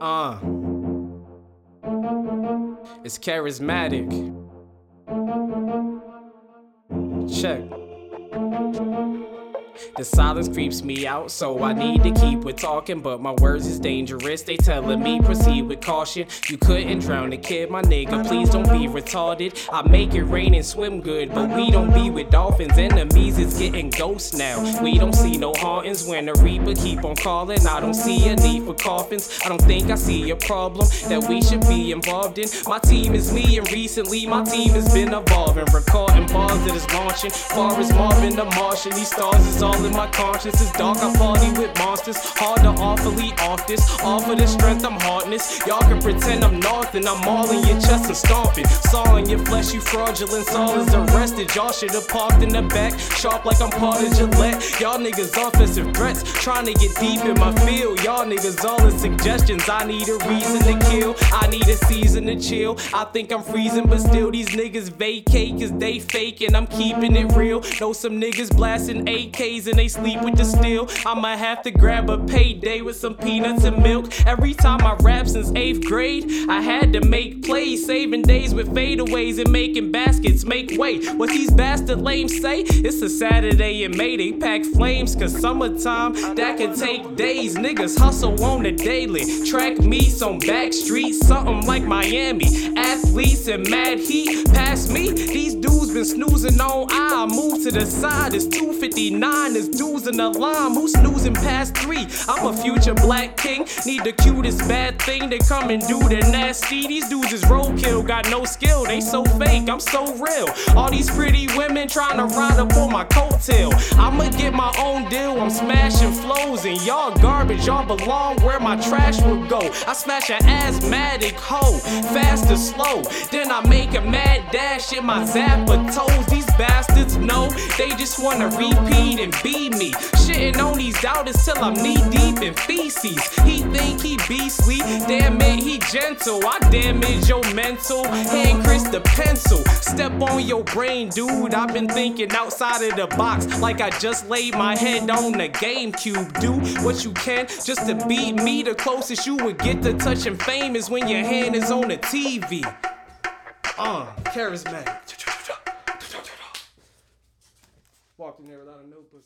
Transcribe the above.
Uh. It's charismatic. Check. The silence creeps me out, so I need to keep with talking. But my words is dangerous, they telling me proceed with caution. You couldn't drown a kid, my nigga, please don't be retarded. I make it rain and swim good, but we don't be with dolphins. Enemies is getting ghosts now. We don't see no hauntings when the reaper keep on calling. I don't see a need for coffins. I don't think I see a problem that we should be involved in. My team is me, and recently my team has been evolving. Recording bars that is launching. Far as Marvin the Martian, these stars is all in my conscience. It's dark, I party with monsters. Hard to awfully off this. Offer the strength, I'm hardness. Y'all can pretend I'm nothing. I'm all in your chest and stomping. Saw in your flesh, you fraudulent. Saul is arrested. Y'all should have parked in the back. Sharp like I'm part of Gillette. Y'all niggas offensive threats. Trying to get deep in my field. Y'all niggas all in suggestions. I need a reason to kill. I need a season to chill. I think I'm freezing, but still these niggas vacate cause they fake and I'm keeping it real. Know some niggas blasting AKs and they sleep with the steel. I'ma have to grab a payday with some peanuts and milk. Every time I rap since eighth grade, I had to make plays, saving days with fadeaways and making baskets make way. What these bastard lames say? It's a Saturday in May, they pack flames, cause summertime that could take days. Niggas hustle on the daily. Track meets on back streets, something like Miami. Athletes and mad heat pass me. These snoozing on I move to the side. It's 259. There's dudes in the line who's snoozing past three. I'm a future black king. Need the cutest bad thing to come and do the nasty. These dudes is roadkill, got no skill. They so fake, I'm so real. All these pretty women trying to ride up on my coattail. I'ma get my own deal. I'm smashing flows and y'all garbage. Y'all belong where my trash would go. I smash an asthmatic hoe, fast or slow. Then I make a mad dash in my zapper toes. These bastards know they just wanna repeat and be me. Shitting on these doubters till I'm knee deep in feces. He think he beastly, damn it, he gentle. I damage your mental. Hand Chris the pencil. Step on your brain, dude. I've been thinking outside of the box like I just laid my head on the GameCube. Do what you can just to beat me. The closest you would get to touching fame is when your hand is on the TV. Uh, charismatic. Walked in there without a notebook.